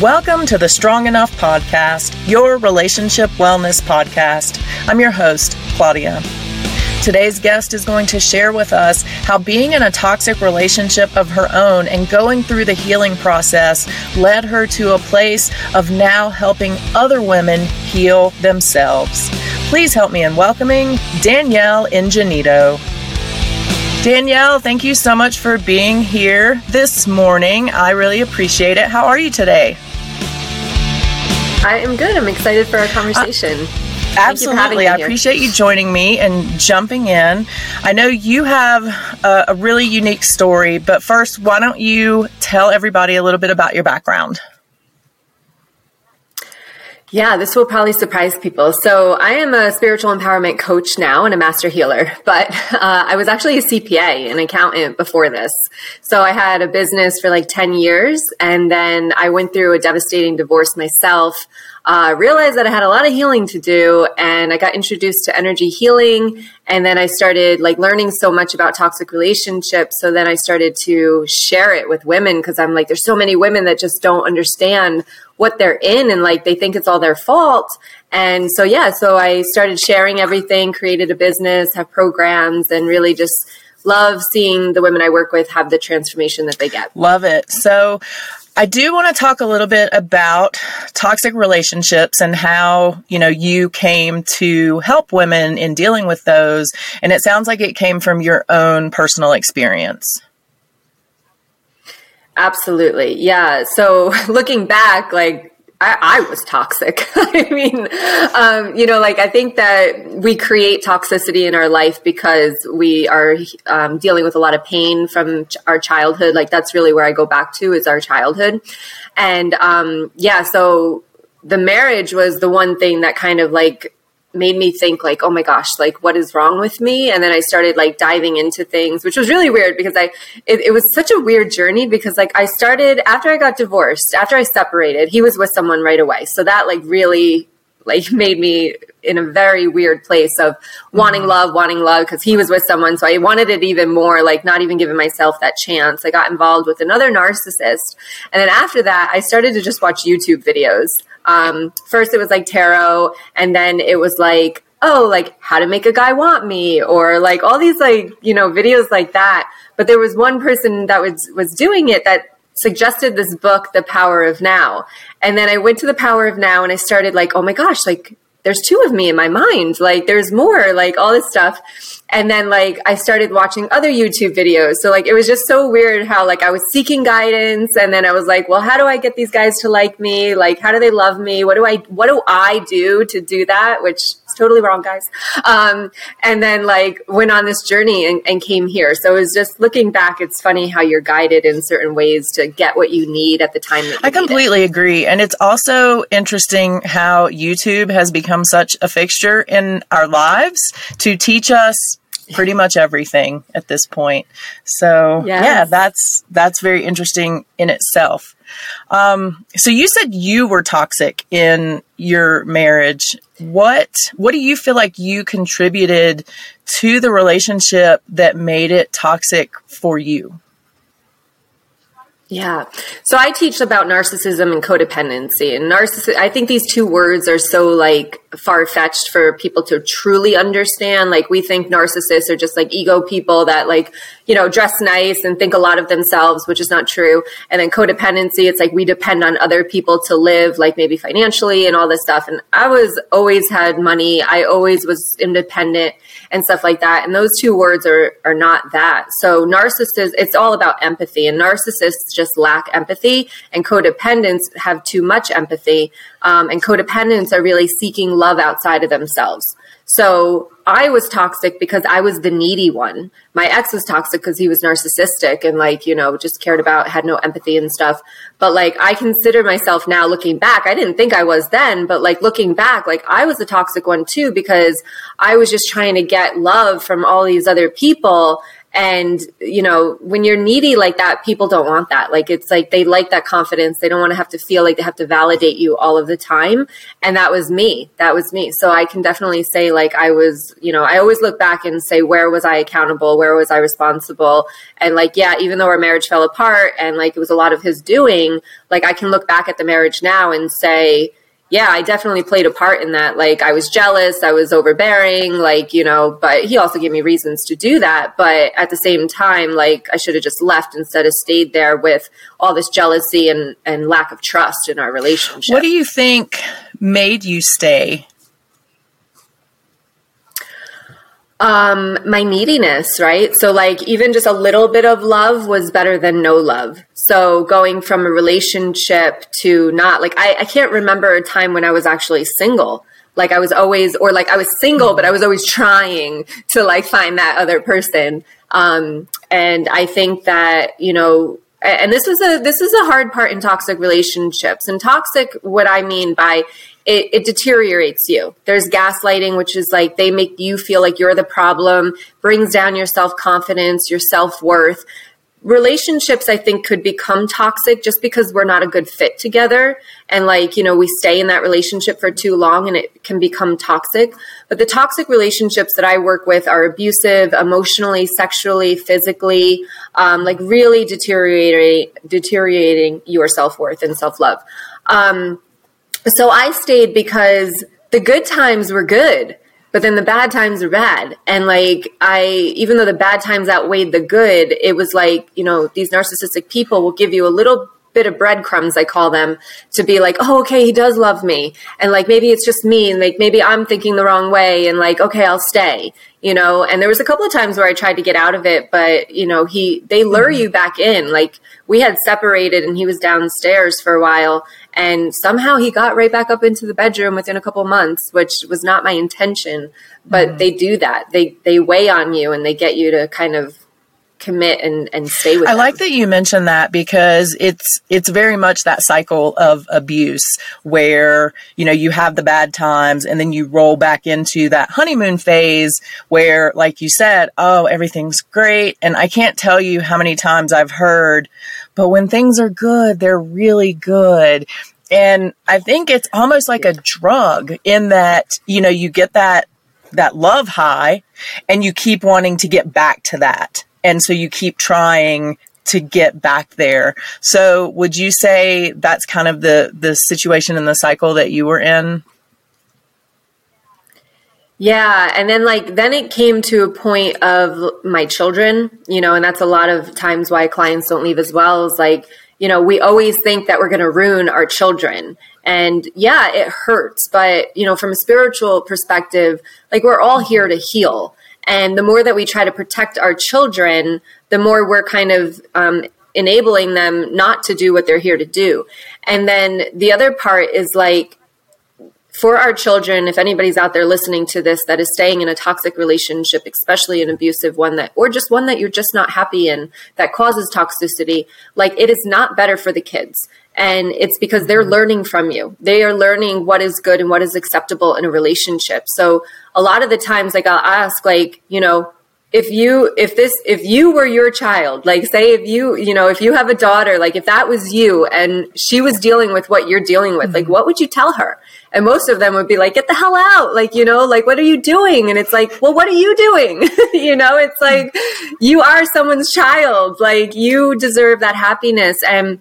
Welcome to the Strong Enough Podcast, your relationship wellness podcast. I'm your host, Claudia. Today's guest is going to share with us how being in a toxic relationship of her own and going through the healing process led her to a place of now helping other women heal themselves. Please help me in welcoming Danielle Ingenito. Danielle, thank you so much for being here this morning. I really appreciate it. How are you today? I am good. I'm excited for our conversation. Uh, absolutely. I appreciate you joining me and jumping in. I know you have a, a really unique story, but first, why don't you tell everybody a little bit about your background? Yeah, this will probably surprise people. So, I am a spiritual empowerment coach now and a master healer, but uh, I was actually a CPA, an accountant before this. So, I had a business for like 10 years, and then I went through a devastating divorce myself uh, realized that I had a lot of healing to do, and I got introduced to energy healing. And then I started like learning so much about toxic relationships. So then I started to share it with women because I'm like, there's so many women that just don't understand what they're in, and like they think it's all their fault. And so yeah, so I started sharing everything, created a business, have programs, and really just love seeing the women I work with have the transformation that they get. Love it. So I do want to talk a little bit about toxic relationships and how, you know, you came to help women in dealing with those. And it sounds like it came from your own personal experience. Absolutely. Yeah. So looking back, like I, I, was toxic. I mean, um, you know, like I think that we create toxicity in our life because we are um, dealing with a lot of pain from ch- our childhood. Like that's really where I go back to is our childhood. And um, yeah, so the marriage was the one thing that kind of like made me think like oh my gosh like what is wrong with me? And then i started like diving into things which was really weird because i it, it, was such a weird journey because like i started after i got divorced after i separated he was with someone right away. So that like really like made me in a very weird place of wanting mm-hmm. love wanting love because he was with someone so i wanted it even more like not even giving myself that chance i got involved with another narcissist and then after that i started to just watch youtube videos um, first, it was like tarot, and then it was like, oh, like how to make a guy want me, or like all these like you know videos like that. But there was one person that was was doing it that suggested this book, The Power of Now, and then I went to The Power of Now, and I started like, oh my gosh, like there's two of me in my mind. Like there's more, like all this stuff. And then like I started watching other YouTube videos. So like it was just so weird how like I was seeking guidance and then I was like, well, how do I get these guys to like me? Like how do they love me? What do I what do I do to do that? Which totally wrong, guys. Um, and then like went on this journey and, and came here. So it was just looking back, it's funny how you're guided in certain ways to get what you need at the time I completely agree. And it's also interesting how YouTube has become such a fixture in our lives to teach us pretty much everything at this point. So yes. yeah, that's that's very interesting in itself. Um, so you said you were toxic in your marriage. What what do you feel like you contributed to the relationship that made it toxic for you? Yeah. So I teach about narcissism and codependency. And narcissism, I think these two words are so like far fetched for people to truly understand. Like we think narcissists are just like ego people that like, you know, dress nice and think a lot of themselves, which is not true. And then codependency, it's like we depend on other people to live, like maybe financially and all this stuff. And I was always had money. I always was independent and stuff like that. And those two words are, are not that. So narcissists, it's all about empathy and narcissists just lack empathy and codependents have too much empathy. Um, and codependents are really seeking love outside of themselves. So I was toxic because I was the needy one. My ex was toxic because he was narcissistic and like, you know, just cared about, had no empathy and stuff. But like, I consider myself now looking back. I didn't think I was then, but like looking back, like I was the toxic one too because I was just trying to get love from all these other people And, you know, when you're needy like that, people don't want that. Like, it's like they like that confidence. They don't want to have to feel like they have to validate you all of the time. And that was me. That was me. So I can definitely say, like, I was, you know, I always look back and say, where was I accountable? Where was I responsible? And, like, yeah, even though our marriage fell apart and, like, it was a lot of his doing, like, I can look back at the marriage now and say, yeah, I definitely played a part in that. Like, I was jealous, I was overbearing, like, you know, but he also gave me reasons to do that. But at the same time, like, I should have just left instead of stayed there with all this jealousy and, and lack of trust in our relationship. What do you think made you stay? Um, my neediness, right? So, like, even just a little bit of love was better than no love. So going from a relationship to not like I, I can't remember a time when I was actually single. Like I was always or like I was single, but I was always trying to like find that other person. Um, and I think that, you know, and this is a this is a hard part in toxic relationships. And toxic, what I mean by it, it, deteriorates you. There's gaslighting, which is like they make you feel like you're the problem, brings down your self confidence, your self worth relationships i think could become toxic just because we're not a good fit together and like you know we stay in that relationship for too long and it can become toxic. But the toxic relationships that i work with are abusive emotionally sexually physically um, like really deteriorating deteriorating your self-worth and self-love. Um, so i stayed because the good times were good but then the bad times were bad. And like i even though the bad times outweighed the good it was like you know these narcissistic people will give you a little bit of breadcrumbs i call them to be like oh okay he does love me. And like maybe it's just me and like maybe i'm thinking the wrong way and like okay i'll stay you know and there was a couple of times where i tried to get out of it but you know he they lure mm-hmm. you back in like we had separated and he was downstairs for a while and somehow he got right back up into the bedroom within a couple months which was not my intention but mm-hmm. they do that they they weigh on you and they get you to kind of commit and, and stay with I them. like that you mentioned that because it's it's very much that cycle of abuse where you know you have the bad times and then you roll back into that honeymoon phase where like you said oh everything's great and I can't tell you how many times I've heard but when things are good they're really good and I think it's almost like a drug in that you know you get that that love high and you keep wanting to get back to that and so you keep trying to get back there. So would you say that's kind of the the situation in the cycle that you were in? Yeah, and then like then it came to a point of my children, you know, and that's a lot of times why clients don't leave as well is like, you know, we always think that we're going to ruin our children. And yeah, it hurts, but you know, from a spiritual perspective, like we're all here to heal. And the more that we try to protect our children, the more we're kind of um, enabling them not to do what they're here to do. And then the other part is like, for our children, if anybody's out there listening to this that is staying in a toxic relationship, especially an abusive one that, or just one that you're just not happy in that causes toxicity, like it is not better for the kids. And it's because they're mm-hmm. learning from you. They are learning what is good and what is acceptable in a relationship. So a lot of the times, like I'll ask, like, you know, if you if this if you were your child like say if you you know if you have a daughter like if that was you and she was dealing with what you're dealing with like mm-hmm. what would you tell her? And most of them would be like get the hell out like you know like what are you doing? And it's like well what are you doing? You know it's like you are someone's child like you deserve that happiness. And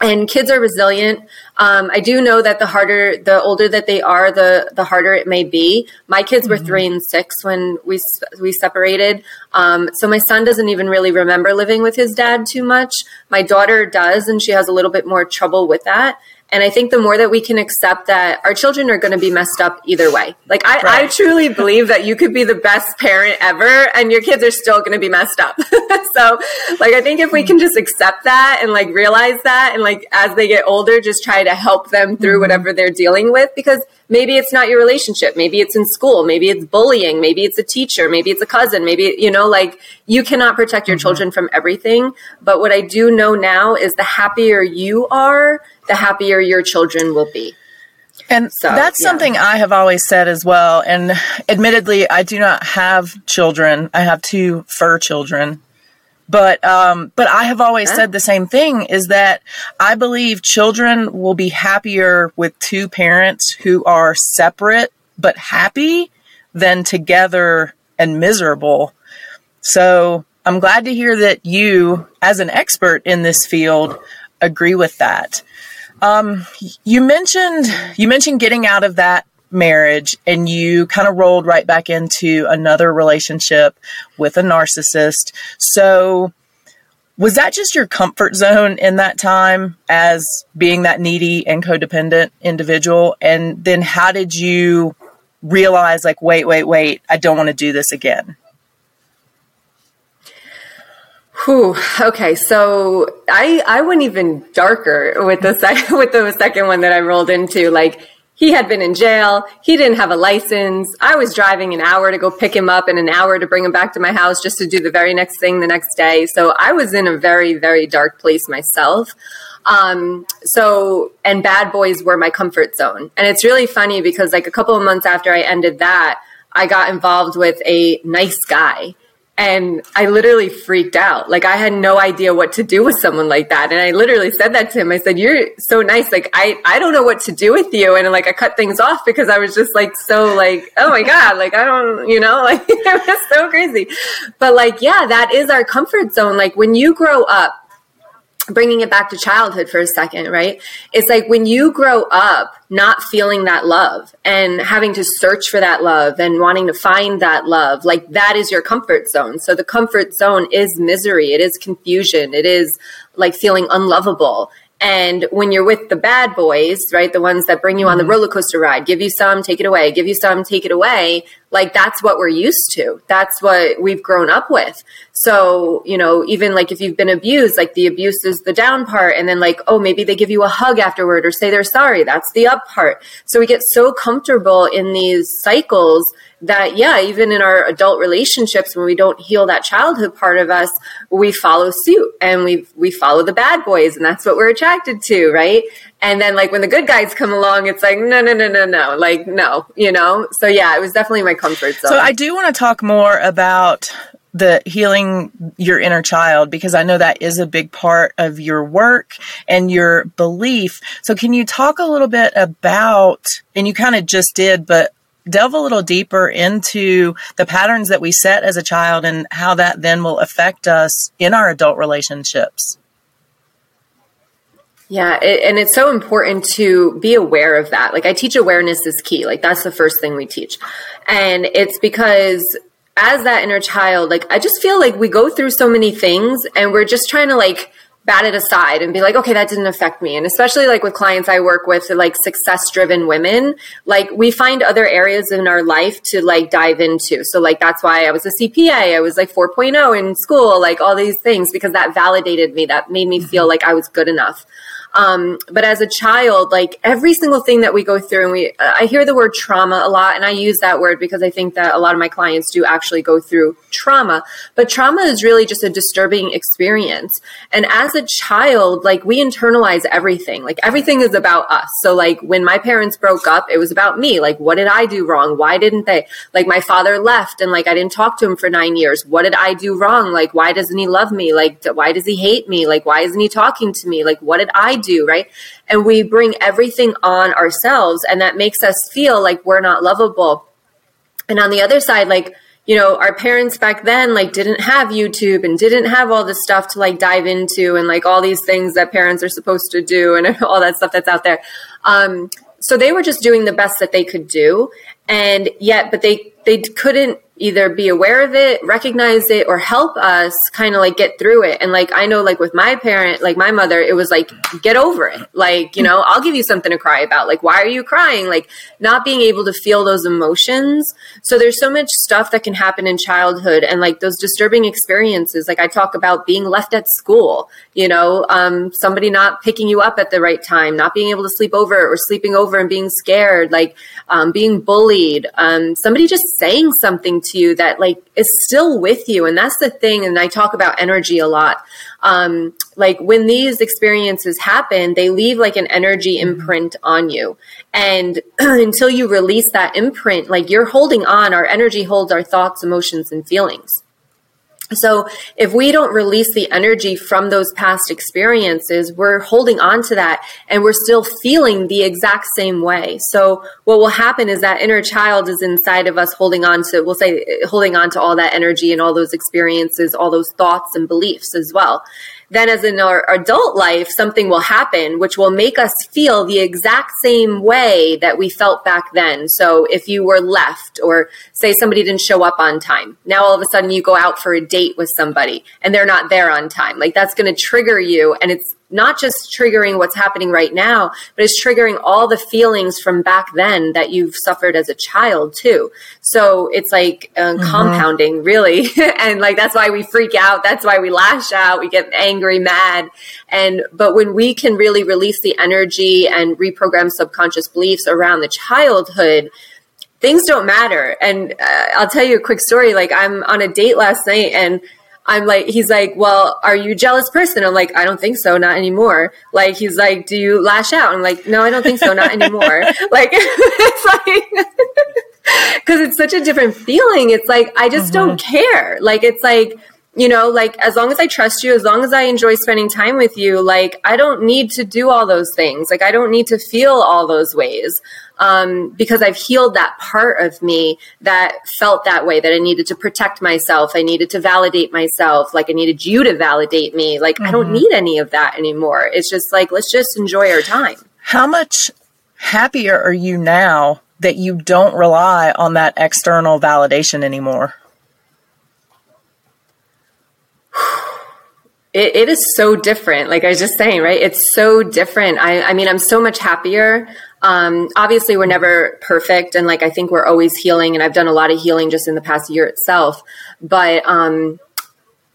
and kids are resilient. Um, I do know that the harder, the older that they are, the the harder it may be. My kids were mm-hmm. three and six when we we separated, um, so my son doesn't even really remember living with his dad too much. My daughter does, and she has a little bit more trouble with that. And I think the more that we can accept that our children are going to be messed up either way. Like I, right. I truly believe that you could be the best parent ever and your kids are still going to be messed up. so like, I think if we can just accept that and like realize that and like as they get older, just try to help them through mm-hmm. whatever they're dealing with because maybe it's not your relationship. Maybe it's in school. Maybe it's bullying. Maybe it's a teacher. Maybe it's a cousin. Maybe, you know, like you cannot protect your mm-hmm. children from everything. But what I do know now is the happier you are, the happier your children will be. And so, that's yeah. something I have always said as well. And admittedly, I do not have children. I have two fur children. But um, but I have always said the same thing is that I believe children will be happier with two parents who are separate but happy than together and miserable. So I'm glad to hear that you, as an expert in this field, agree with that. Um, you mentioned you mentioned getting out of that marriage and you kind of rolled right back into another relationship with a narcissist. So was that just your comfort zone in that time as being that needy and codependent individual? And then how did you realize like, wait, wait, wait, I don't want to do this again? Whew. Okay, so I I went even darker with the sec- with the second one that I rolled into. Like he had been in jail. He didn't have a license. I was driving an hour to go pick him up and an hour to bring him back to my house just to do the very next thing the next day. So I was in a very very dark place myself. Um, so and bad boys were my comfort zone. And it's really funny because like a couple of months after I ended that, I got involved with a nice guy and I literally freaked out. Like I had no idea what to do with someone like that. And I literally said that to him. I said, You're so nice. Like I, I don't know what to do with you. And like I cut things off because I was just like so like, oh my God, like I don't, you know, like it was so crazy. But like, yeah, that is our comfort zone. Like when you grow up, bringing it back to childhood for a second, right? It's like when you grow up not feeling that love and having to search for that love and wanting to find that love, like that is your comfort zone. So the comfort zone is misery, it is confusion, it is like feeling unlovable. And when you're with the bad boys, right, the ones that bring you on the mm-hmm. roller coaster ride, give you some, take it away, give you some, take it away, like that's what we're used to. That's what we've grown up with. So, you know, even like if you've been abused, like the abuse is the down part. And then like, oh, maybe they give you a hug afterward or say they're sorry. That's the up part. So we get so comfortable in these cycles that yeah even in our adult relationships when we don't heal that childhood part of us we follow suit and we we follow the bad boys and that's what we're attracted to right? And then like when the good guys come along it's like no no no no no like no you know? So yeah it was definitely my comfort zone. So i do want to talk more about the healing your inner child because I know that is a big part of your work and your belief. So can you talk a little bit about and you kind of just did but delve a little deeper into the patterns that we set as a child and how that then will affect us in our adult relationships. Yeah, it, and it's so important to be aware of that. Like I teach awareness is key. Like that's the first thing we teach. And it's because as that inner child, like I just feel like we go through so many things and we're just trying to like bat it aside and be like, okay, that didn't affect me. And especially like with clients I work with, like success driven women, like we find other areas in our life to like dive into. So like that's why I was a CPA. I was like 4.0 in school, like all these things because that validated me. That made me feel mm-hmm. like I was good enough. Um, but as a child, like every single thing that we go through, and we, I hear the word trauma a lot, and I use that word because I think that a lot of my clients do actually go through trauma. But trauma is really just a disturbing experience. And as a child, like we internalize everything. Like everything is about us. So like when my parents broke up, it was about me. Like what did I do wrong? Why didn't they? Like my father left, and like I didn't talk to him for nine years. What did I do wrong? Like why doesn't he love me? Like why does he hate me? Like why isn't he talking to me? Like what did I do, right? And we bring everything on ourselves, and that makes us feel like we're not lovable. And on the other side, like, you know, our parents back then like didn't have YouTube and didn't have all this stuff to like dive into and like all these things that parents are supposed to do and all that stuff that's out there. Um, so they were just doing the best that they could do, and yet, but they they couldn't either be aware of it, recognize it, or help us kind of like get through it. And like, I know, like with my parent, like my mother, it was like, get over it. Like, you know, I'll give you something to cry about. Like, why are you crying? Like, not being able to feel those emotions. So there's so much stuff that can happen in childhood and like those disturbing experiences. Like, I talk about being left at school, you know, um, somebody not picking you up at the right time, not being able to sleep over or sleeping over and being scared, like, um, being bullied, um, somebody just saying something to you that like is still with you and that's the thing and i talk about energy a lot um, like when these experiences happen, they leave like an energy mm-hmm. imprint on you. And until you release that imprint, like you're holding on, our energy holds our thoughts, emotions, and feelings. So if we don't release the energy from those past experiences, we're holding on to that and we're still feeling the exact same way. So what will happen is that inner child is inside of us holding on to, we'll say, holding on to all that energy and all those experiences, all those thoughts and beliefs as well then as in our adult life, something will happen which will make us feel the exact same way that we felt back then. So if you were left or say somebody didn't show up on time, now all of a sudden you go out for a date with somebody and they're not there on time. Like that's going to trigger you and it's not just triggering what's happening right now, but it's triggering all the feelings from back then that you've suffered as a child too. So it's like uh, mm-hmm. compounding really. and like that's why we freak out. That's why we lash out. We get angry, mad. And, but when we can really release the energy and reprogram subconscious beliefs around the childhood, things don't matter. And uh, I'll tell you a quick story. Like I'm on a date last night and I'm like, he's like, well, are you a jealous person? I'm like, I don't think so, not anymore. Like, he's like, do you lash out? I'm like, no, I don't think so, not anymore. like, it's like, because it's such a different feeling. It's like, I just mm-hmm. don't care. Like, it's like, you know, like as long as I trust you, as long as I enjoy spending time with you, like I don't need to do all those things. Like I don't need to feel all those ways um, because I've healed that part of me that felt that way, that I needed to protect myself. I needed to validate myself. Like I needed you to validate me. Like mm-hmm. I don't mm-hmm. need any of that anymore. It's just like, let's just enjoy our time. How much happier are you now that you don't rely on that external validation anymore? It, it is so different. Like I was just saying, right? It's so different. I, I mean, I'm so much happier. Um, obviously, we're never perfect, and like I think we're always healing. And I've done a lot of healing just in the past year itself. But um,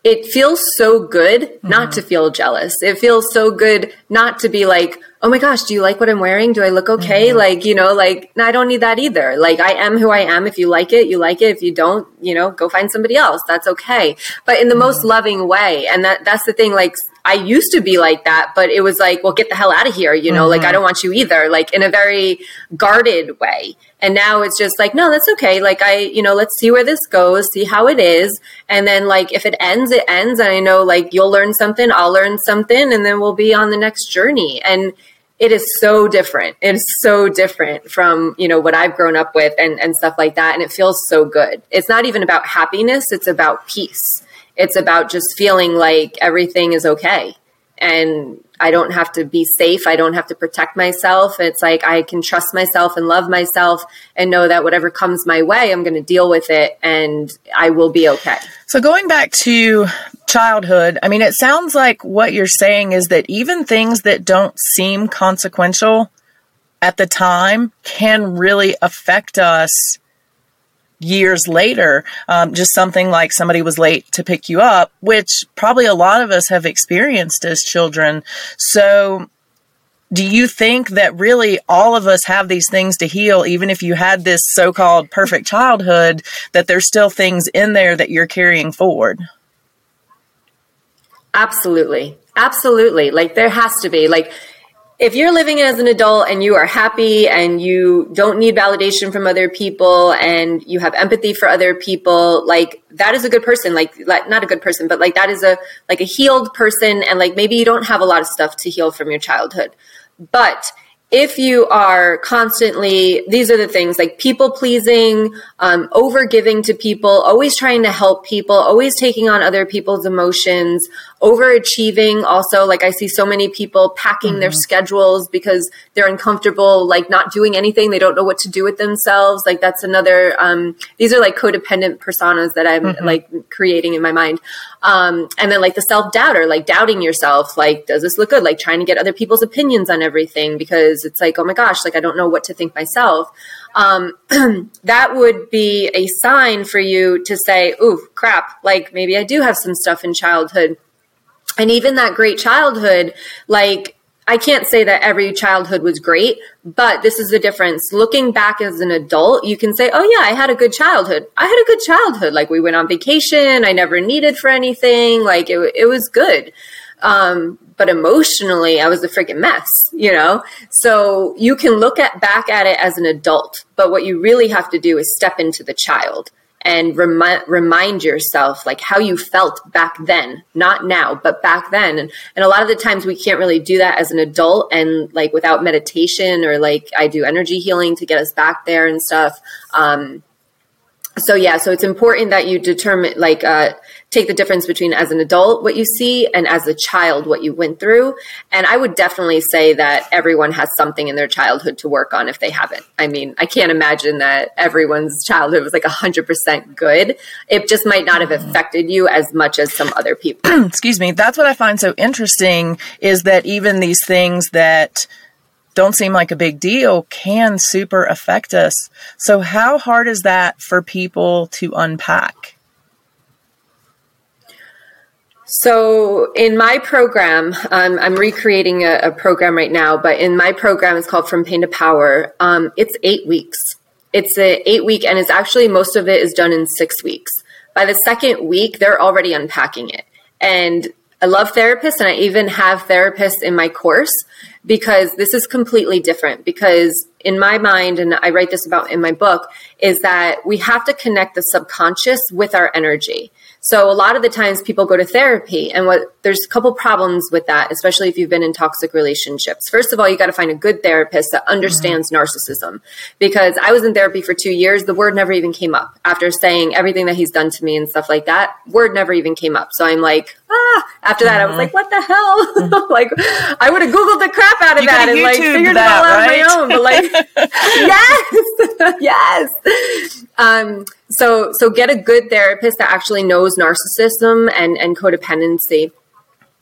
it feels so good mm-hmm. not to feel jealous. It feels so good not to be like, oh my gosh, do you like what I'm wearing? Do I look okay? Mm-hmm. Like, you know, like, I don't need that either. Like, I am who I am. If you like it, you like it. If you don't, you know, go find somebody else. That's okay. But in the mm-hmm. most loving way. And that, that's the thing. Like, I used to be like that, but it was like, well, get the hell out of here. You know, mm-hmm. like, I mm-hmm. don't want you either. Like, in a very guarded way. And now it's just like, no, that's okay. Like, I, you know, let's see where this goes, see how it is. And then, like, if it ends, it ends. And I know, like, you'll learn something, I'll learn something, and then we'll be on the next journey. And, it is so different. It is so different from, you know, what I've grown up with and, and stuff like that. And it feels so good. It's not even about happiness. It's about peace. It's about just feeling like everything is okay. And I don't have to be safe. I don't have to protect myself. It's like I can trust myself and love myself and know that whatever comes my way, I'm going to deal with it and I will be okay. So going back to childhood, I mean, it sounds like what you're saying is that even things that don't seem consequential at the time can really affect us years later. Um, just something like somebody was late to pick you up, which probably a lot of us have experienced as children. So, do you think that really all of us have these things to heal, even if you had this so called perfect childhood, that there's still things in there that you're carrying forward? Absolutely. Absolutely. Like there has to be. Like if you're living as an adult and you are happy and you don't need validation from other people and you have empathy for other people, like that is a good person. Like, not a good person, but like that is a like a healed person and like maybe you don't have a lot of stuff to heal from your childhood. But if you are constantly these are the things like people pleasing um, over giving to people always trying to help people always taking on other people's emotions overachieving also. Like i see so many people packing mm-hmm. their schedules because they're uncomfortable like not doing anything. They don't know what to do with themselves. Like that's another um, these are like codependent personas that i'm mm-hmm. like creating in my mind. Um, and then like the self-doubter like doubting yourself like does this look good? Like trying to get other people's opinions on everything because it's like oh my gosh like i don't know what to think myself. Um, that would be a sign for you to say, ooh, crap, like maybe I do have some stuff in childhood and even that great childhood, like I can't say that every childhood was great, but this is the difference. Looking back as an adult, you can say, oh, yeah, I had a good childhood. I had a good childhood. Like, we went on vacation. I never needed for anything. Like, it, it was good. Um, but emotionally, I was a freaking mess, you know? So you can look at back at it as an adult, but what you really have to do is step into the child and remind remind yourself like how you felt back then not now but back then. And, and a lot of the times we can't really do that as an adult and like without meditation or like i do energy healing to get us back there and stuff. Um, so yeah so it's important that you determine like uh, take the difference between as an adult what you see and as a child what you went through. And i would definitely say that everyone has something in their childhood to work on if they haven't. I mean i can't imagine that everyone's childhood was like 100% good. It just might not have affected you as much as some other people. Excuse me. That's what i find so interesting is that even these things that don't seem like a big deal can super affect us. So, how hard is that for people to unpack? So, in my program, um, I'm recreating a, a, program right now, but in my program, it's called From Pain to Power. Um, it's eight weeks. It's an eight week, and it's actually most of it is done in six weeks. By the second week, they're already unpacking it. And I love therapists, and I even have therapists in my course because this is completely different. Because in my mind, and I write this about in my book, is that we have to connect the subconscious with our energy. So a lot of the times people go to therapy and what there's a couple problems with that, especially if you've been in toxic relationships. First of all, you got to find a good therapist that understands mm-hmm. narcissism because I was in therapy for 2 years, the word never even came up. After saying everything that he's done to me and stuff like that, word never even came up. So I'm like, ah, after that mm-hmm. I was like, what the hell? Like I would have googled the crap out of you that and like figured that, it all out right? on my own, but like yes. yes. Um so so get a good therapist that actually knows narcissism and and codependency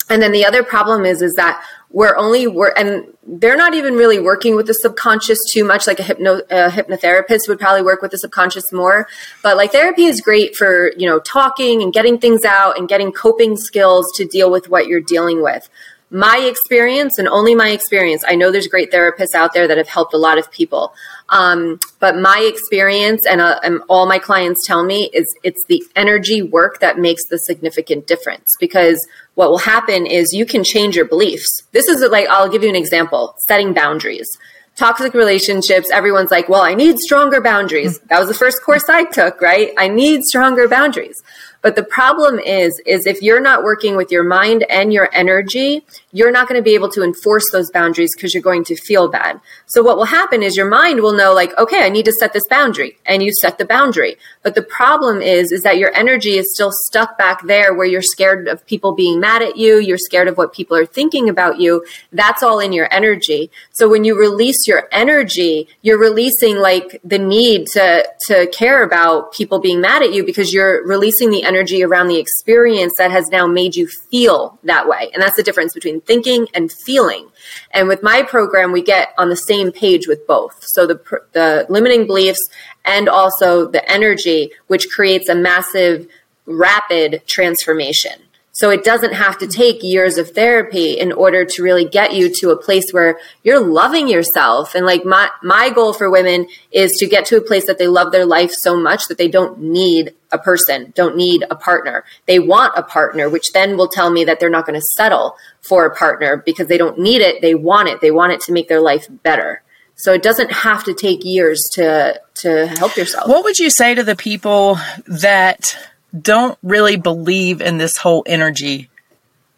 and then the other problem is is that we're only we're and they're not even really working with the subconscious too much like a hypno a hypnotherapist would probably work with the subconscious more. But like therapy is great for you know talking and getting things out and getting coping skills to deal with what you're dealing with my experience and only my experience i know there's great therapists out there that have helped a lot of people um, but my experience and, uh, and all my clients tell me is it's the energy work that makes the significant difference because what will happen is you can change your beliefs this is like i'll give you an example setting boundaries toxic relationships, everyone's like, well, I need stronger boundaries. That was the first course I took, right? I need stronger boundaries. But the problem is, is if you're not working with your mind and your energy, you're not going to be able to enforce those boundaries because you're going to feel bad. So what will happen is your mind will know like, okay, I need to set this boundary and you set the boundary. But the problem is, is that your energy is still stuck back there where you're scared of people being mad at you. You're scared of what people are thinking about you. That's all in your energy. So when you release your energy, you're releasing like the need to, to care about people being mad at you because you're releasing the energy around the experience that has now made you feel that way. And that's the difference between thinking and feeling. And with my program, we get on the same page with both. So the, the limiting beliefs and also the energy, which creates a massive, rapid transformation. So it doesn't have to take years of therapy in order to really get you to a place where you're loving yourself. And like my, my goal for women is to get to a place that they love their life so much that they don't need a person, don't need a partner. They want a partner, which then will tell me that they're not going to settle for a partner because they don't need it. They want it. They want it to make their life better. So it doesn't have to take years to to help yourself. What would you say to the people that don't really believe in this whole energy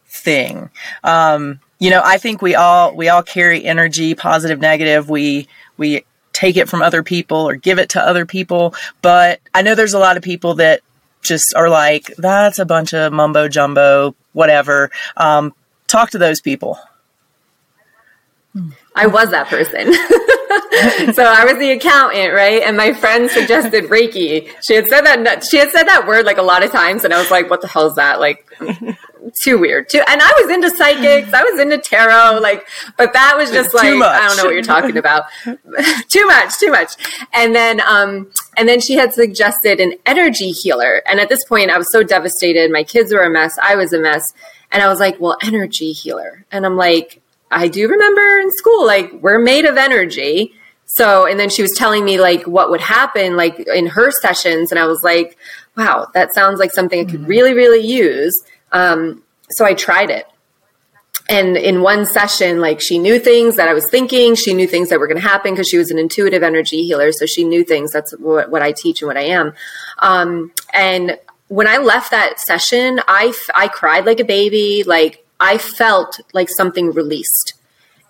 thing. Um, you know, I think we all we all carry energy, positive, negative. We we take it from other people or give it to other people, but I know there's a lot of people that just are like, that's a bunch of mumbo jumbo, whatever. Um, talk to those people. I was that person. so I was the accountant, right? And my friend suggested Reiki. She had said that she had said that word like a lot of times, and I was like, "What the hell is that?" Like, too weird. Too, and I was into psychics. I was into tarot. Like, but that was just like I don't know what you're talking about. too much, too much. And then, um, and then she had suggested an energy healer. And at this point, I was so devastated. My kids were a mess. I was a mess. And I was like, "Well, energy healer." And I'm like I do remember in school, like, we're made of energy. So, and then she was telling me like what would happen like in her sessions. And I was like, wow, that sounds like something I could mm-hmm. really, really use. Um, so I tried it. and in one session like she knew things that i was thinking she knew things that were going to happen because she was an intuitive energy healer so she knew things that's what, what i teach and what i am um, and when i left that session I, I cried like a baby like i felt like something released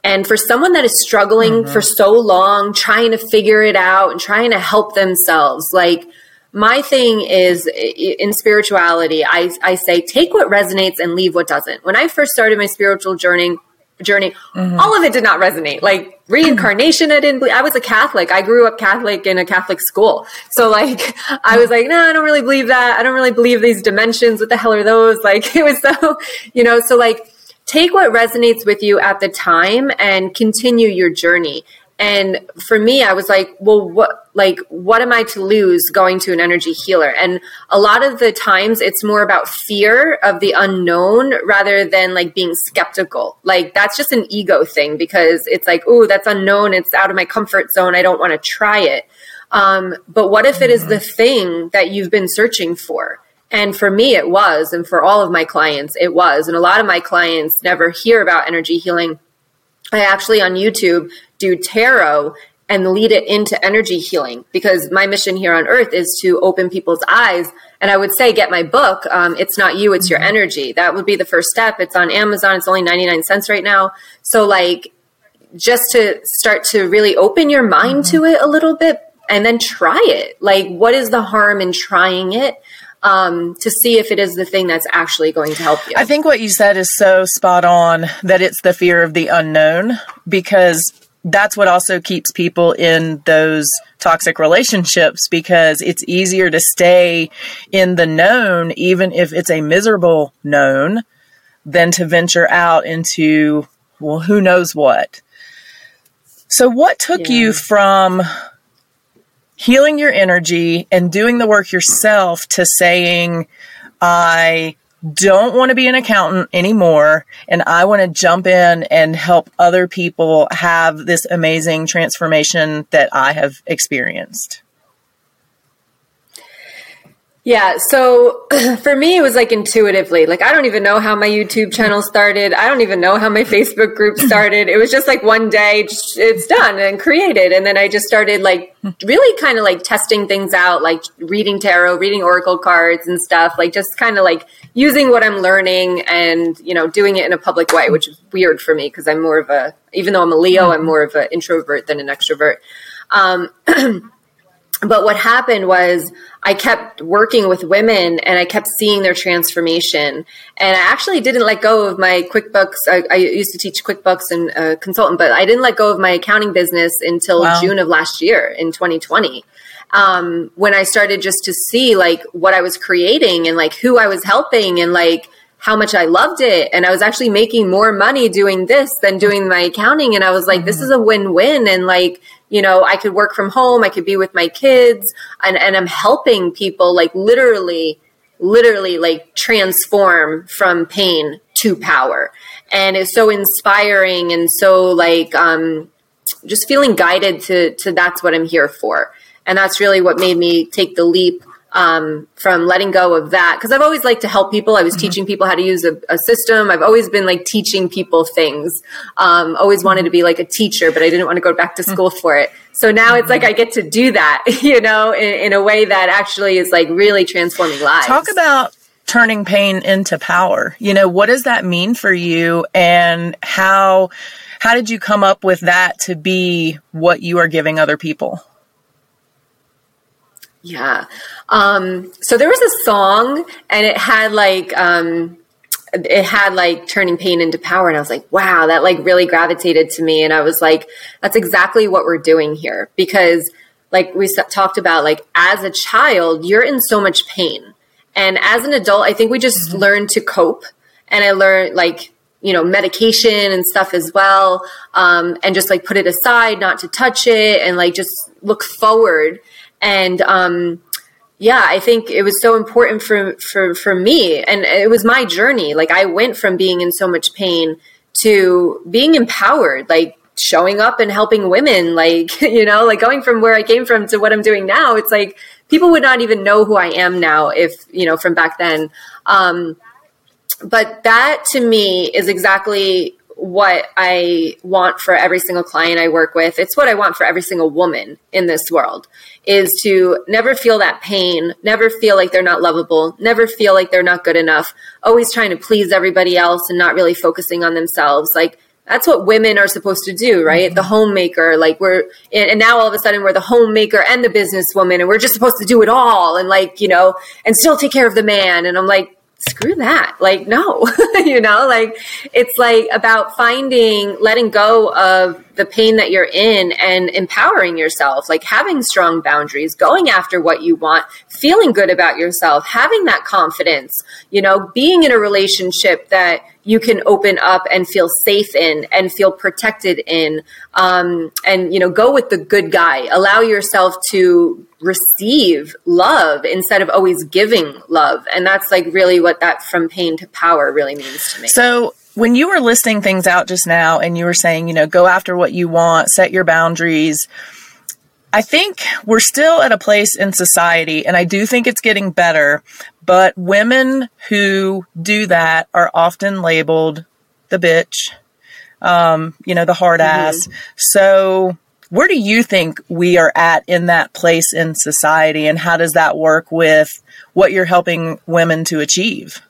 and for someone that is struggling mm-hmm. for so long trying to figure it out and trying to help themselves like my thing is in spirituality I, I say take what resonates and leave what doesn't. When i first started my spiritual journey journey mm-hmm. all of it did not resonate. Like reincarnation i didn't believe i was a catholic. I grew up catholic in a catholic school. So like i was like no nah, i don't really believe that. I don't really believe these dimensions. What the hell are those? Like it was so you know so like take what resonates with you at the time and continue your journey and for me, I was like, well, what, like, what am I to lose going to an energy healer? And a lot of the times it's more about fear of the unknown rather than like being skeptical. Like, that's just an ego thing because it's like, oh, that's unknown. It's out of my comfort zone. I don't want to try it. Um, but what if it is the thing that you've been searching for? And for me, it was. And for all of my clients, it was. And a lot of my clients never hear about energy healing. I actually on YouTube do tarot and lead it into energy healing because my mission here on earth is to open people's eyes and i would say get my book um, it's not you it's your mm-hmm. energy that would be the first step it's on amazon it's only 99 cents right now so like just to start to really open your mind mm-hmm. to it a little bit and then try it like what is the harm in trying it um, to see if it is the thing that's actually going to help you. I think what you said is so spot on that it's the fear of the unknown because that's what also keeps people in those toxic relationships because it's easier to stay in the known, even if it's a miserable known, than to venture out into, well, who knows what. So, what took yeah. you from healing your energy and doing the work yourself to saying, I don't want to be an accountant anymore and I want to jump in and help other people have this amazing transformation that I have experienced? Yeah, so for me, it was like intuitively. Like, I don't even know how my YouTube channel started. I don't even know how my Facebook group started. It was just like one day, it's done and created. And then I just started like really kind of like testing things out, like reading tarot, reading oracle cards and stuff, like just kind of like using what I'm learning and, you know, doing it in a public way, which is weird for me because I'm more of a, even though I'm a Leo, I'm more of an introvert than an extrovert. Um, but what happened was I kept working with women and I kept seeing their transformation. And I actually didn't let go of my QuickBooks. I, I used to teach QuickBooks and uh, consultant, but I didn't let go of my accounting business until wow. June of last year in 2020. Um, when I started just to see like what I was creating and like who I was helping and like how much I loved it. And I was actually making more money doing this than doing my accounting. And I was like, mm-hmm. this is a win win. And like, you know, I could work from home, I could be with my kids, and, and I'm helping people like literally, literally like transform from pain to power. And it's so inspiring and so like um just feeling guided to to that's what I'm here for. And that's really what made me take the leap um, from letting go of that because I've always liked to help people. I was mm-hmm. teaching people how to use a, a, system. I've always been like teaching people things. Um, always wanted to be like a teacher, but I didn't want to go back to school mm-hmm. for it. So now it's like I get to do that, you know, in, in a way that actually is like really transforming lives. Talk about turning pain into power. You know, what does that mean for you, and how how did you come up with that to be what you are giving other people? Yeah. Um, so there was a song and it had like, um, it had like turning pain into power. And I was like, wow, that like really gravitated to me. And I was like, that's exactly what we're doing here. Because like we talked about, like as a child, you're in so much pain. And as an adult, I think we just mm-hmm. learn to cope. And I learned like, you know, medication and stuff as well. Um, and just like put it aside, not to touch it and like just look forward and um, yeah, I think it was so important for for for me, and it was my journey. Like I went from being in so much pain to being empowered, like showing up and helping women, like you know, like going from where I came from to what I'm doing now. It's like people would not even know who I am now if you know from back then. Um, but that to me is exactly what I want for every single client I work with. It's what I want for every single woman in this world is to never feel that pain, never feel like they're not lovable, never feel like they're not good enough, always trying to please everybody else and not really focusing on themselves. Like that's what women are supposed to do, right? Mm-hmm. The homemaker, like we're, and now all of a sudden we're the homemaker and the businesswoman and we're just supposed to do it all and like, you know, and still take care of the man. And I'm like, screw that. Like, no, you know, like it's like about finding, letting go of the pain that you're in and empowering yourself, like having strong boundaries, going after what you want, feeling good about yourself, having that confidence, you know, being in a relationship that you can open up and feel safe in and feel protected in um, and you know go with the good guy. Allow yourself to receive love instead of always giving love. And that's like really what that from pain to power really means to me. So when you were listing things out just now and you were saying you know go after what you want set your boundaries I think we're still at a place in society, and I do think it's getting better, but women who do that are often labeled the bitch, um, you know, the hard mm-hmm. ass. So, where do you think we are at in that place in society, and how does that work with what you're helping women to achieve?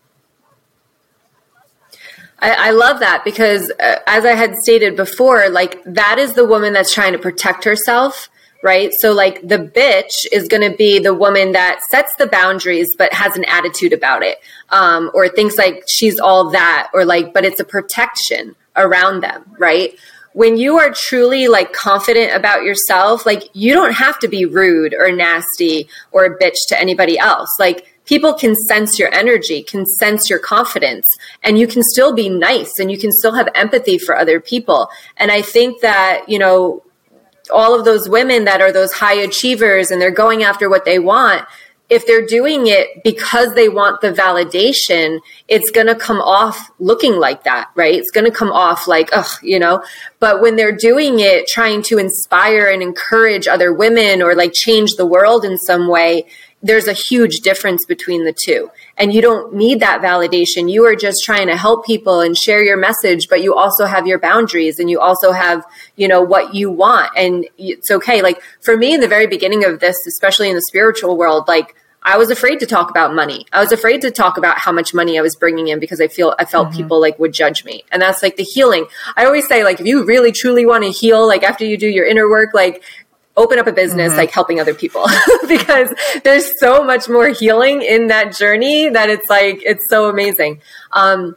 I, I, love that because, uh, as I had stated before, like that is the woman that's trying to protect herself right? So, like, the bitch is going to be the woman that sets the boundaries but has an attitude about it, um, or thinks like she's all that, or like, but it's a protection around them, right? When you are truly like confident about yourself, like, you don't have to be rude or nasty or a bitch to anybody else. Like, people can sense your energy, can sense your confidence, and you can still be nice and you can still have empathy for other people. And I think that, you know, all of those women that are those high achievers and they're going after what they want if they're doing it because they want the validation, it's going to come off looking like that, right? It's going to come off like, ugh, you know. But when they're doing it, trying to inspire and encourage other women or like change the world in some way, there's a huge difference between the two. And you don't need that validation. You are just trying to help people and share your message, but you also have your boundaries and you also have, you know, what you want. And it's okay. Like for me in the very beginning of this, especially in the spiritual world, like I was afraid to talk about money. I was afraid to talk about how much money I was bringing in because I feel I felt mm-hmm. people like would judge me. And that's like the healing. I always say like if you really truly want to heal like after you do your inner work like open up a business mm-hmm. like helping other people. Because there's so much more healing in that journey that it's like it's so amazing. Um,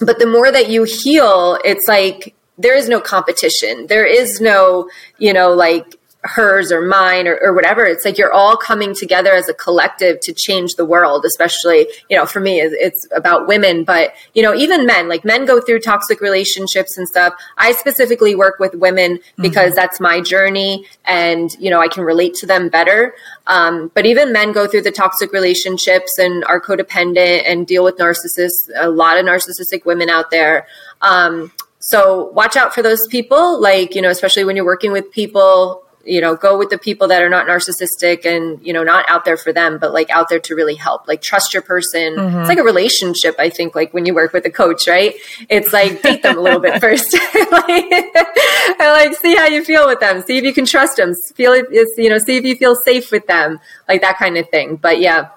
but the more that you heal it's like there is no competition. There is no you know like hers or mine or, or whatever. It's like you're all coming together as a collective to change the world, especially, you know, for me, it's about women, but, you know, even men, like men go through toxic relationships and stuff. I specifically work with women because mm-hmm. that's my journey and, you know, I can relate to them better. Um, but even men go through the toxic relationships and are codependent and deal with narcissists, a lot of narcissistic women out there. Um, so watch out for those people, like, you know, especially when you're working with people you know go with the people that are not narcissistic and you know not out there for them but like out there to really help. Like trust your person. Mm-hmm. it's like a relationship i think like when you work with a coach right? It's like date them a little bit first. Like, and like see how you feel with them. See if you can trust them. Feel if it's you know see if you feel safe with them. Like that kind of thing. But yeah.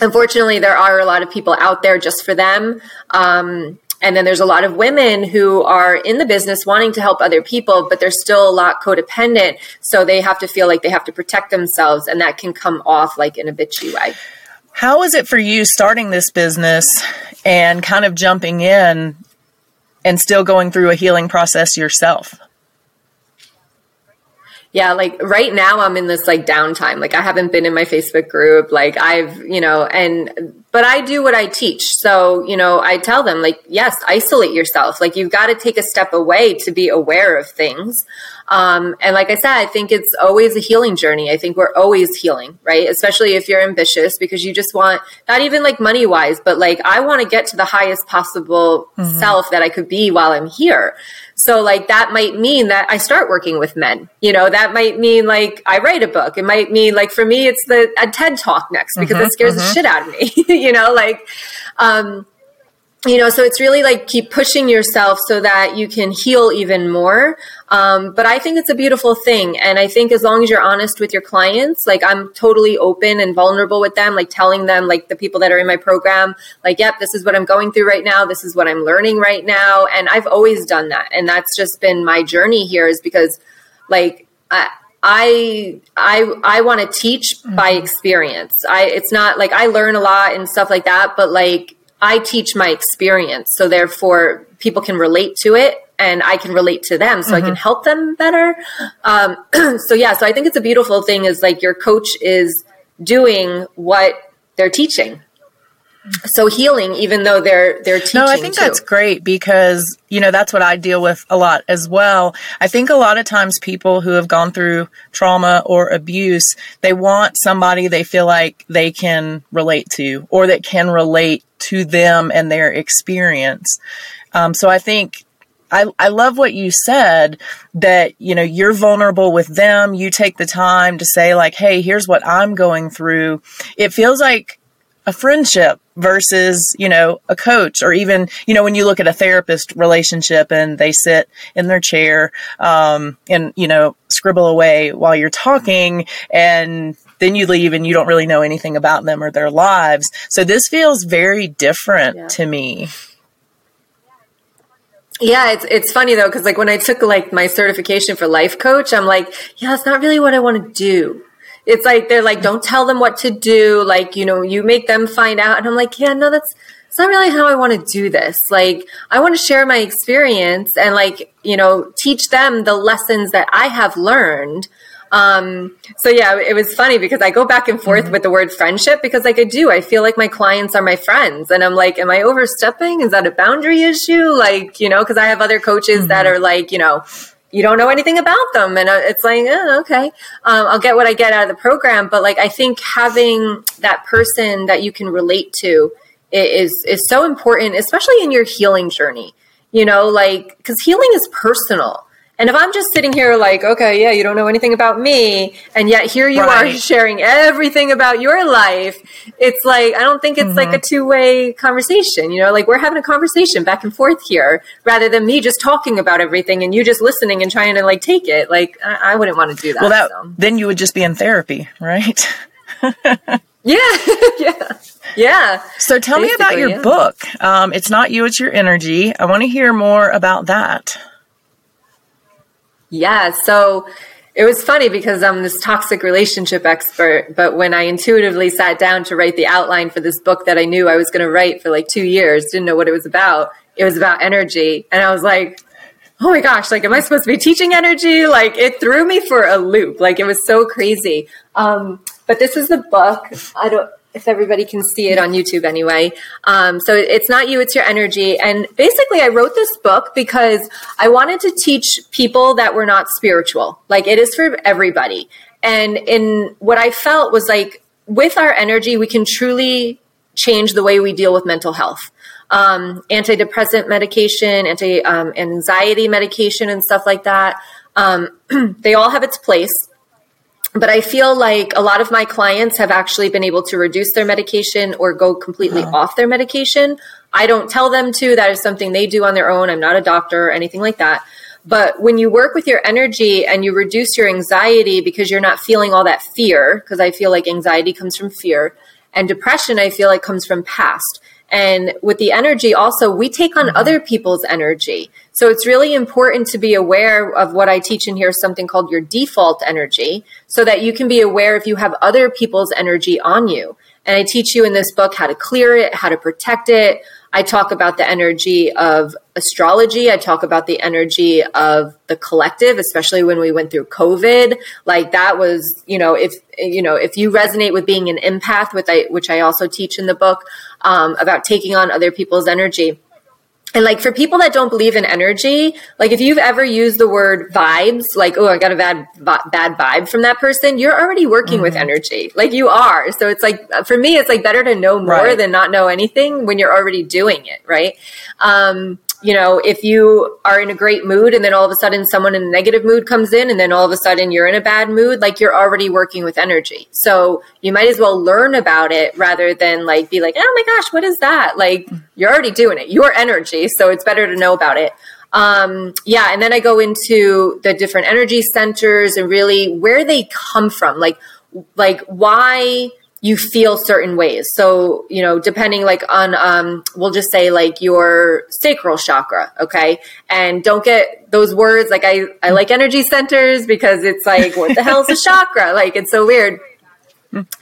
Unfortunately there are a lot of people out there just for them. Um, and then there's a lot of women who are in the business wanting to help other people, but they're still a lot codependent. So they have to feel like they have to protect themselves, and that can come off like in a bitchy way. How is it for you starting this business and kind of jumping in and still going through a healing process yourself? Yeah, like right now I'm in this like downtime. Like I haven't been in my Facebook group. Like I've, you know, and but I do what I teach. So, you know, I tell them like, yes, isolate yourself. Like you've got to take a step away to be aware of things. Um, and like I said, I think it's always a healing journey. I think we're always healing, right? Especially if you're ambitious because you just want not even like money wise, but like I want to get to the highest possible mm-hmm. self that I could be while I'm here. So like that might mean that I start working with men. You know, that might mean like I write a book. It might mean like for me it's the a TED talk next because mm-hmm, it scares mm-hmm. the shit out of me. you know, like um you know, so it's really like keep pushing yourself so that you can heal even more. Um, but I think it's a beautiful thing. And I think as long as you're honest with your clients, like I'm totally open and vulnerable with them, like telling them, like the people that are in my program, like, yep, this is what I'm going through right now. This is what I'm learning right now. And I've always done that. And that's just been my journey here is because like, I, I I I want to teach mm-hmm. by experience. I it's not like I learn a lot and stuff like that, but like I teach my experience. So therefore people can relate to it and I can relate to them so mm-hmm. I can mm-hmm. help them better. Um, so yeah, so I think it's a beautiful thing is like your coach is doing what they're teaching. So healing, even though they're they're teaching. No, I think too. that's great because you know that's what I deal with a lot as well. I think a lot of times people who have gone through trauma or abuse, they want somebody they feel like they can relate to or that can relate to them and their experience. Um, so I think I, I love what you said that, you know, you're vulnerable with them. You take the time to say, like, hey, here's what I'm going through. It feels like a friendship versus, you know, a coach or even, you know, when you look at a therapist relationship and they sit in their chair, um, and, you know, scribble away while you're talking and then you leave and you don't really know anything about them or their lives. So this feels very different yeah. to me. Yeah, it's it's funny though because like when I took like my certification for life coach, I'm like, yeah, it's not really what I want to do. It's like they're like, don't tell them what to do. Like you know, you make them find out, and I'm like, yeah, no, that's it's not really how I want to do this. Like I want to share my experience and like you know teach them the lessons that I have learned um, so yeah, it was funny because I go back and forth mm-hmm. with the word friendship because like I do, I feel like my clients are my friends and I'm like, am I overstepping? Is that a boundary issue? Like, you know, cause I have other coaches mm-hmm. that are like, you know, you don't know anything about them. And uh, it's like, oh, okay, um, I'll get what I get out of the program. But like, I think having that person that you can relate to is, is so important, especially in your healing journey, you know, like, cause healing is personal and if I'm just sitting here like, okay, yeah, you don't know anything about me, and yet here you right. are sharing everything about your life, it's like, I don't think it's mm-hmm. like a mm-hmm. two way conversation. You know, like we're having a conversation back and forth here rather than me just talking about everything and you just listening and trying to like take it. Like, I, I wouldn't want to do that. Well, that, so. then you would just be in therapy, right? yeah. yeah. Yeah. So tell Basically, me about your yeah. book. Um, it's not you, it's your energy. I want to hear more about that. Yeah. So it was funny because I'm this toxic relationship expert, but when I intuitively sat down to write the outline for this book that I knew I was going to write for like two years, didn't know what it was about. It was about energy. And I was like, oh my gosh, like, am I supposed to be teaching energy? Like, it threw me for a loop. Like, it was so crazy. Um, but this is the book. I don't, if everybody can see it on YouTube anyway. Um, so it's not you, it's your energy. And basically, I wrote this book because I wanted to teach people that were not spiritual. Like it is for everybody. And in what I felt was like with our energy, we can truly change the way we deal with mental health. Um, antidepressant medication, anti um, anxiety medication, and stuff like that. Um, they all have its place but I feel like a lot of my clients have actually been able to reduce their medication or go completely uh-huh. off their medication. I don't tell them to. That is something they do on their own. I'm not a doctor or anything like that. But when you work with your energy and you reduce your anxiety because you're not feeling all that fear, because I feel like anxiety comes from fear, and depression, I feel like comes from past. And with the energy, also, we take on mm-hmm. other people's energy. So it's really important to be aware of what I teach in here, something called your default energy, so that you can be aware if you have other people's energy on you. And I teach you in this book how to clear it, how to protect it, I talk about the energy of astrology. I talk about the energy of the collective, especially when we went through COVID. Like that was, you know, if, you know, if you resonate with being an empath, which I, which I also teach in the book, um, about taking on other people's energy and like for people that don't believe in energy, like if you've ever used the word vibes, like, oh, I got a bad, bad vibe from that person, you're already working mm-hmm. with energy. Like you are. So it's like, for me, it's like better to know more right. than not know anything when you're already doing it. Right. Um, you know, if you are in a great mood and then all of a sudden someone in a negative mood comes in and then all of a sudden you're in a bad mood, like you're already working with energy. So you might as well learn about it rather than like be like, oh my gosh, what is that? Like you're already doing it. Your energy. So it's better to know about it. Um, yeah. And then I go into the different energy centers and really where they come from. Like, like why you feel certain ways. So, you know, depending like on, um, we'll just say like your sacral chakra. Okay. And don't get those words. Like I, I like energy centers because it's like, what the hell is a chakra? Like it's so weird.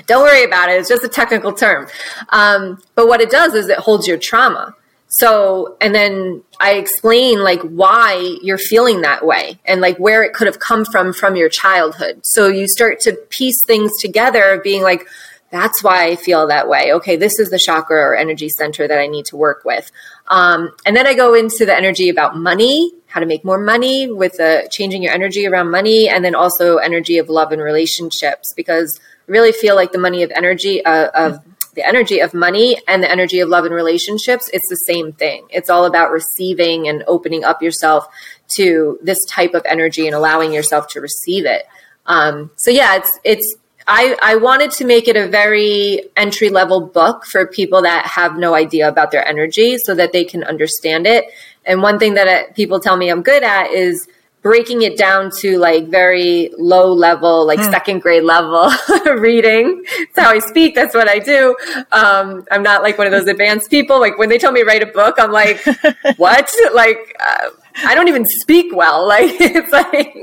Don't worry about it. It's just a technical term. Um, but what it does is it holds your trauma. So, and then I explain like why you're feeling that way and like where it could have come from from your childhood. So you start to piece things together, being like, that's why I feel that way. Okay, this is the chakra or energy center that I need to work with. Um, and then I go into the energy about money, how to make more money with changing your energy around money, and then also energy of love and relationships because I really feel like the money of energy uh, of the energy of money and the energy of love and relationships. It's the same thing. It's all about receiving and opening up yourself to this type of energy and allowing yourself to receive it. Um, so yeah, it's it's I, I wanted to make it a very entry level book for people that have no idea about their energy so that they can understand it. And one thing that uh, people tell me I'm good at is breaking it down to like very low level, like mm. second grade level reading. That's how I speak. That's what I do. Um, I'm not like one of those advanced people. Like when they tell me write a book, I'm like, what? like, uh, I don't even speak well. Like it's like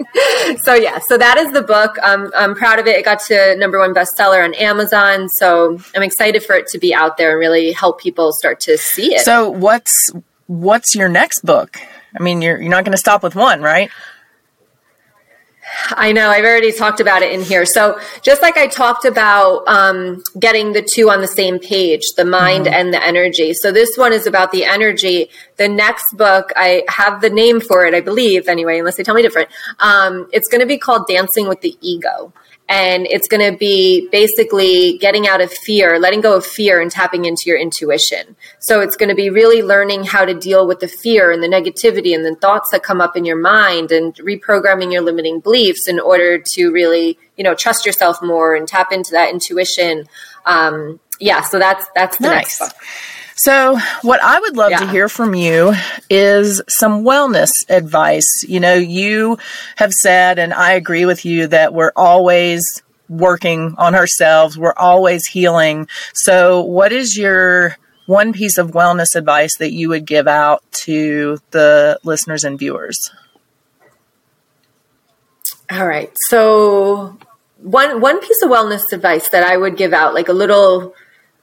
so yeah. So that is the book. Um, I'm proud of it. It got to number one bestseller on Amazon. So I'm excited for it to be out there and really help people start to see it. So what's what's your next book? I mean, you're you're not going to stop with one, right? I know. I've already talked about it in here. So, just like I talked about um, getting the two on the same page, the mind mm-hmm. and the energy. So, this one is about the energy. The next book, I have the name for it, I believe, anyway, unless they tell me different. Um, it's going to be called Dancing with the Ego and it's going to be basically getting out of fear, letting go of fear and tapping into your intuition. So it's going to be really learning how to deal with the fear and the negativity and the thoughts that come up in your mind and reprogramming your limiting beliefs in order to really, you know, trust yourself more and tap into that intuition. Um, yeah, so that's that's the nice. next book. So, what I would love yeah. to hear from you is some wellness advice. You know, you have said, and I agree with you, that we're always working on ourselves, we're always healing. So, what is your one piece of wellness advice that you would give out to the listeners and viewers? All right. So, one one piece of wellness advice that I would give out, like a little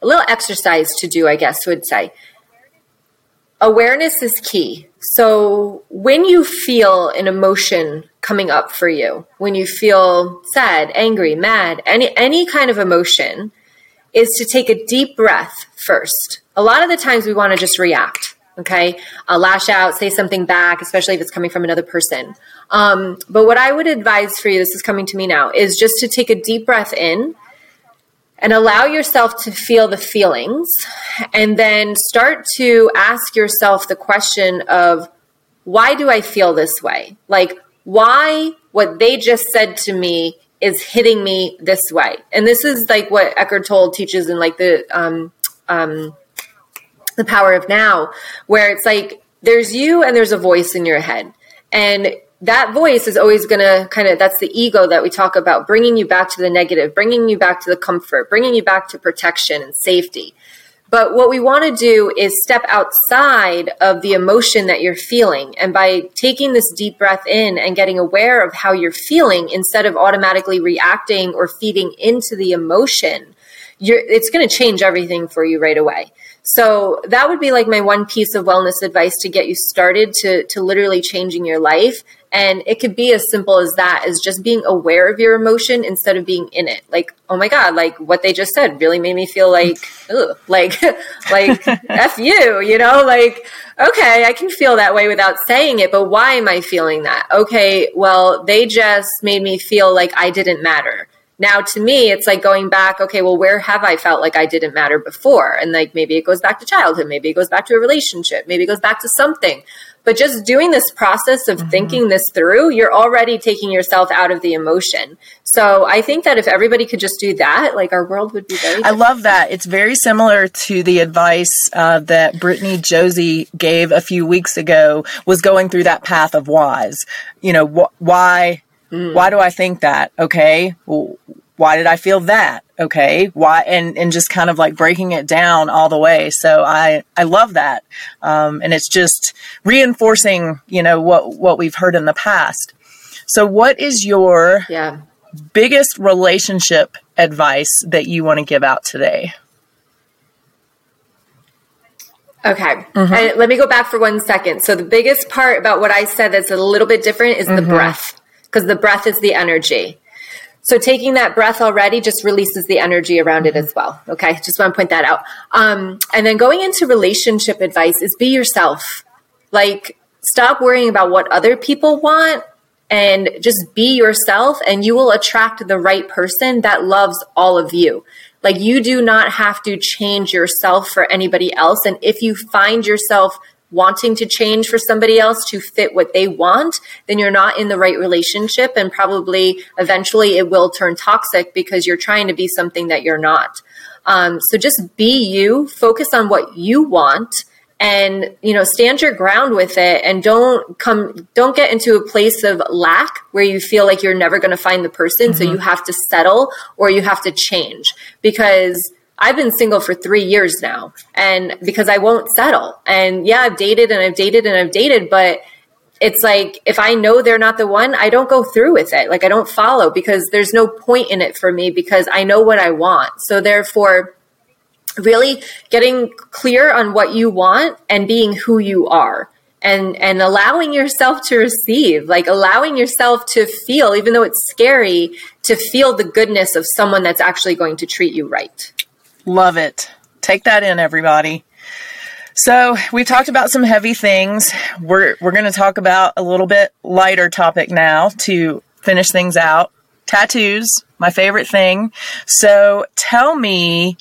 a little exercise to do, I guess, would say. Awareness is key. So when you feel an emotion coming up for you, when you feel sad, angry, mad, any any kind of emotion, is to take a deep breath first. A lot of the times we want to just react. Okay, I'll lash out, say something back, especially if it's coming from another person. Um, but what I would advise for you, this is coming to me now, is just to take a deep breath in and allow yourself to feel the feelings and then start to ask yourself the question of why do I feel this way? Like, why what they just said to me is hitting me this way? And this is like what Eckhart Tolle teaches in like the, um, um, the power of now, where it's like there's you and there's a voice in your head. And that voice is always going to kind of that's the ego that we talk about bringing you back to the negative bringing you back to the comfort bringing you back to protection and safety. But what we want to do is step outside of the emotion that you're feeling. And by taking this deep breath in and getting aware of how you're feeling instead of automatically reacting or feeding into the emotion it's going to change everything for you right away. So that would be like my one piece of wellness advice to get you started to to literally changing your life and it could be as simple as that, as just being aware of your emotion instead of being in it. Like, oh my God, like what they just said really made me feel like, ugh, like, like F you, you know, like, okay, I can feel that way without saying it, but why am I feeling that? Okay, well, they just made me feel like I didn't matter. Now to me it's like going back okay well where have i felt like i didn't matter before? And like maybe it goes back to childhood maybe it goes back to a relationship maybe it goes back to something. But just doing this process of mm-hmm. thinking this through you're already taking yourself out of the emotion. So i think that if everybody could just do that like our world would be very different. i love that. It's very similar to the advice uh, that brittany josie gave a few weeks ago was going through that path of whys. You know wh- why Mm. Why do I think that? Okay. Well, why did I feel that? Okay. Why? And, and just kind of like breaking it down all the way. So I, I love that. Um, and it's just reinforcing, you know, what, what we've heard in the past. So what is your yeah. biggest relationship advice that you want to give out today? Okay. Mm-hmm. let me go back for one second. So the biggest part about what I said that's a little bit different is mm-hmm. the breath because the breath is the energy. So taking that breath already just releases the energy around it as well. Okay. Just want to point that out. Um, and then going into relationship advice is be yourself. Like stop worrying about what other people want and just be yourself and you will attract the right person that loves all of you. Like you do not have to change yourself for anybody else. And if you find yourself wanting to change for somebody else to fit what they want, then you're not in the right relationship. And probably eventually it will turn toxic because you're trying to be something that you're not. Um, so just be you, focus on what you want and you know stand your ground with it and don't come don't get into a place of lack where you feel like you're never going to find the person mm-hmm. so you have to settle or you have to change because I've been single for three years now, and because I won't settle. And yeah, I've dated and I've dated and I've dated, but it's like if I know they're not the one, I don't go through with it. Like I don't follow because there's no point in it for me because I know what I want. So therefore, really getting clear on what you want and being who you are and and allowing yourself to receive like allowing yourself to feel even though it's scary to feel the goodness of someone that's actually going to treat you right Love it. Take that in, everybody. So we've talked about some heavy things. We're we're going to talk about a little bit lighter topic now to finish things out. Tattoos, my favorite thing. So tell me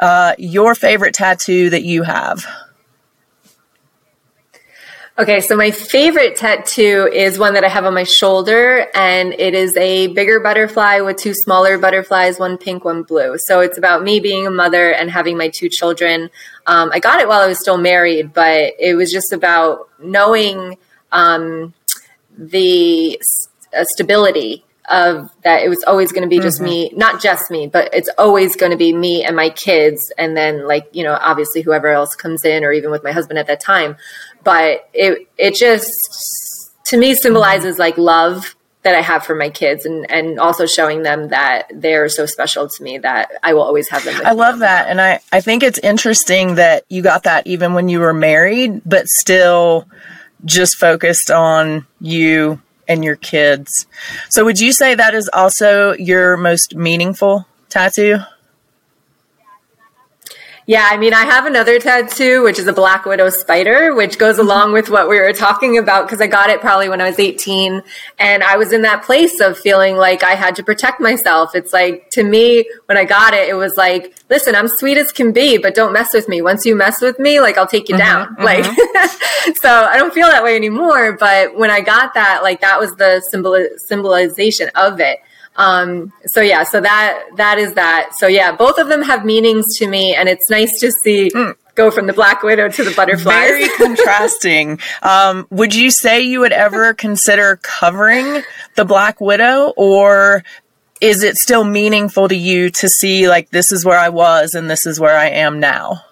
uh, your favorite tattoo that you have. Okay, so my favorite tattoo is one that I have on my shoulder, and it is a bigger butterfly with two smaller butterflies, one pink, one blue. So it's about me being a mother and having my two children. Um, I got it while I was still married, but it was just about knowing um, the uh, stability of that it was always going to be just mm-hmm. me, not just me, but it's always going to be me and my kids. And then like, you know, obviously whoever else comes in or even with my husband at that time but it it just to me symbolizes like love that I have for my kids and and also showing them that they're so special to me that I will always have them. I love that and I I think it's interesting that you got that even when you were married but still just focused on you and your kids. So would you say that is also your most meaningful tattoo? Yeah, I mean, I have another tattoo, which is a Black Widow spider, which goes mm-hmm. along with what we were talking about because I got it probably when I was 18. And I was in that place of feeling like I had to protect myself. It's like, to me, when I got it, it was like, listen, I'm sweet as can be, but don't mess with me. Once you mess with me, like, I'll take you mm-hmm, down. Mm-hmm. Like, so I don't feel that way anymore. But when I got that, like, that was the symbol- symbolization of it. Um, so yeah, so that that is that. So yeah, both of them have meanings to me, and it's nice to see. Mm. Go from the black widow to the butterfly. Very contrasting. Um, would you say you would ever consider covering the black widow, or is it still meaningful to you to see like this is where I was and this is where I am now?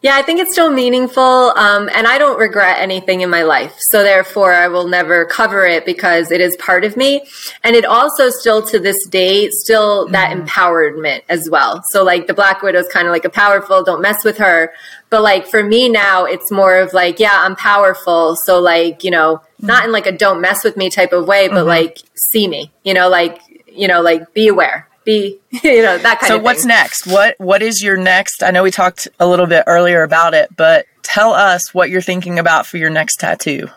Yeah, I think it's still meaningful. Um, and I don't regret anything in my life. So therefore, I will never cover it because it is part of me. And it also still to this day, still that mm. empowerment as well. So like the Black Widow is kind of like a powerful, don't mess with her. But like for me now, it's more of like, yeah, I'm powerful. So like, you know, mm. not in like a don't mess with me type of way, but mm-hmm. like see me, you know, like, you know, like be aware be you know that kind so of so what's next what what is your next i know we talked a little bit earlier about it but tell us what you're thinking about for your next tattoo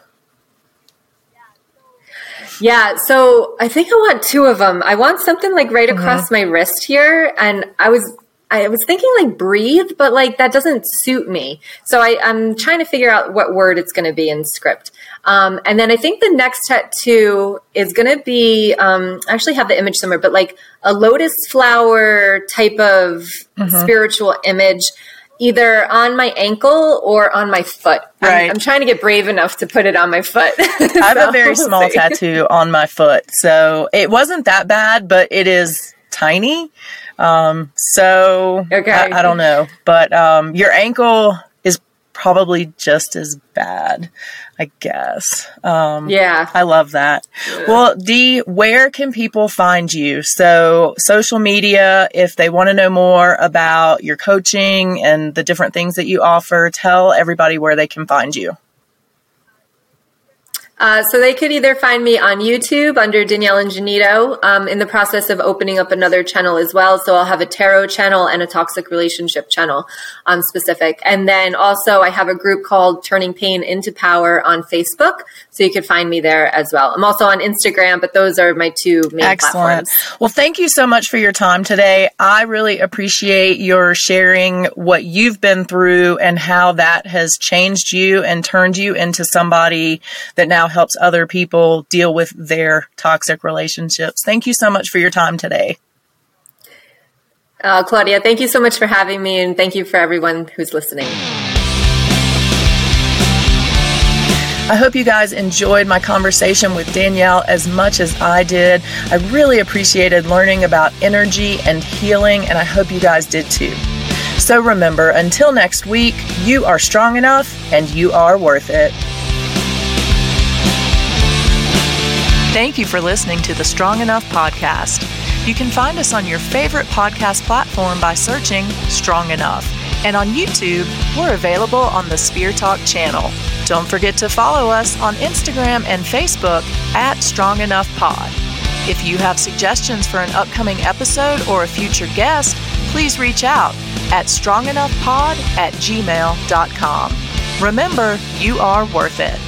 Yeah, so I think I want two of them. I want something like right mm-hmm. across my wrist here, and I was I was thinking like breathe, but like that doesn't suit me. So I, am trying to figure out what word it's going to be in script. Um, and then I think the next tattoo is going to be, um, I actually have the image somewhere, but like a lotus flower type of mm-hmm. spiritual image either on my ankle or on my foot. Right. I'm, I'm, trying to get brave enough to put it on my foot. so, I have a very small tattoo on my foot. So it wasn't that bad, but it is tiny. Um, so okay. I, I, don't know, but um, your ankle is probably just as bad, I guess. Um, yeah, I love that. Yeah. Well, D, where can people find you? So social media, if they want to know more about your coaching and the different things that you offer, tell everybody where they can find you. Uh, so they could either find me on YouTube under Danielle Ingenito. Um, in the process of opening up another channel as well. So I'll have a tarot channel and a toxic relationship channel um, specific. And then also I have a group called Turning Pain into Power on Facebook. So you could find me there as well. I'm also on Instagram, but those are my two main Excellent. platforms. Well, thank you so much for your time today. I really appreciate your sharing what you've been through and how that has changed you and turned you into somebody that now helps other people deal with their toxic relationships. Thank you so much for your time today. Uh, Claudia, thank you so much for having me, and thank you for everyone who's listening. I hope you guys enjoyed my conversation with Danielle as much as I did. I really appreciated learning about energy and healing, and I hope you guys did too. So remember, until next week, you are strong enough and you are worth it. Thank you for listening to the Strong Enough podcast. You can find us on your favorite podcast platform by searching Strong Enough. And on YouTube, we're available on the Sphere Talk channel. Don't forget to follow us on Instagram and Facebook at Strong Enough Pod. If you have suggestions for an upcoming episode or a future guest, please reach out at strongenoughpod at gmail.com. Remember, you are worth it.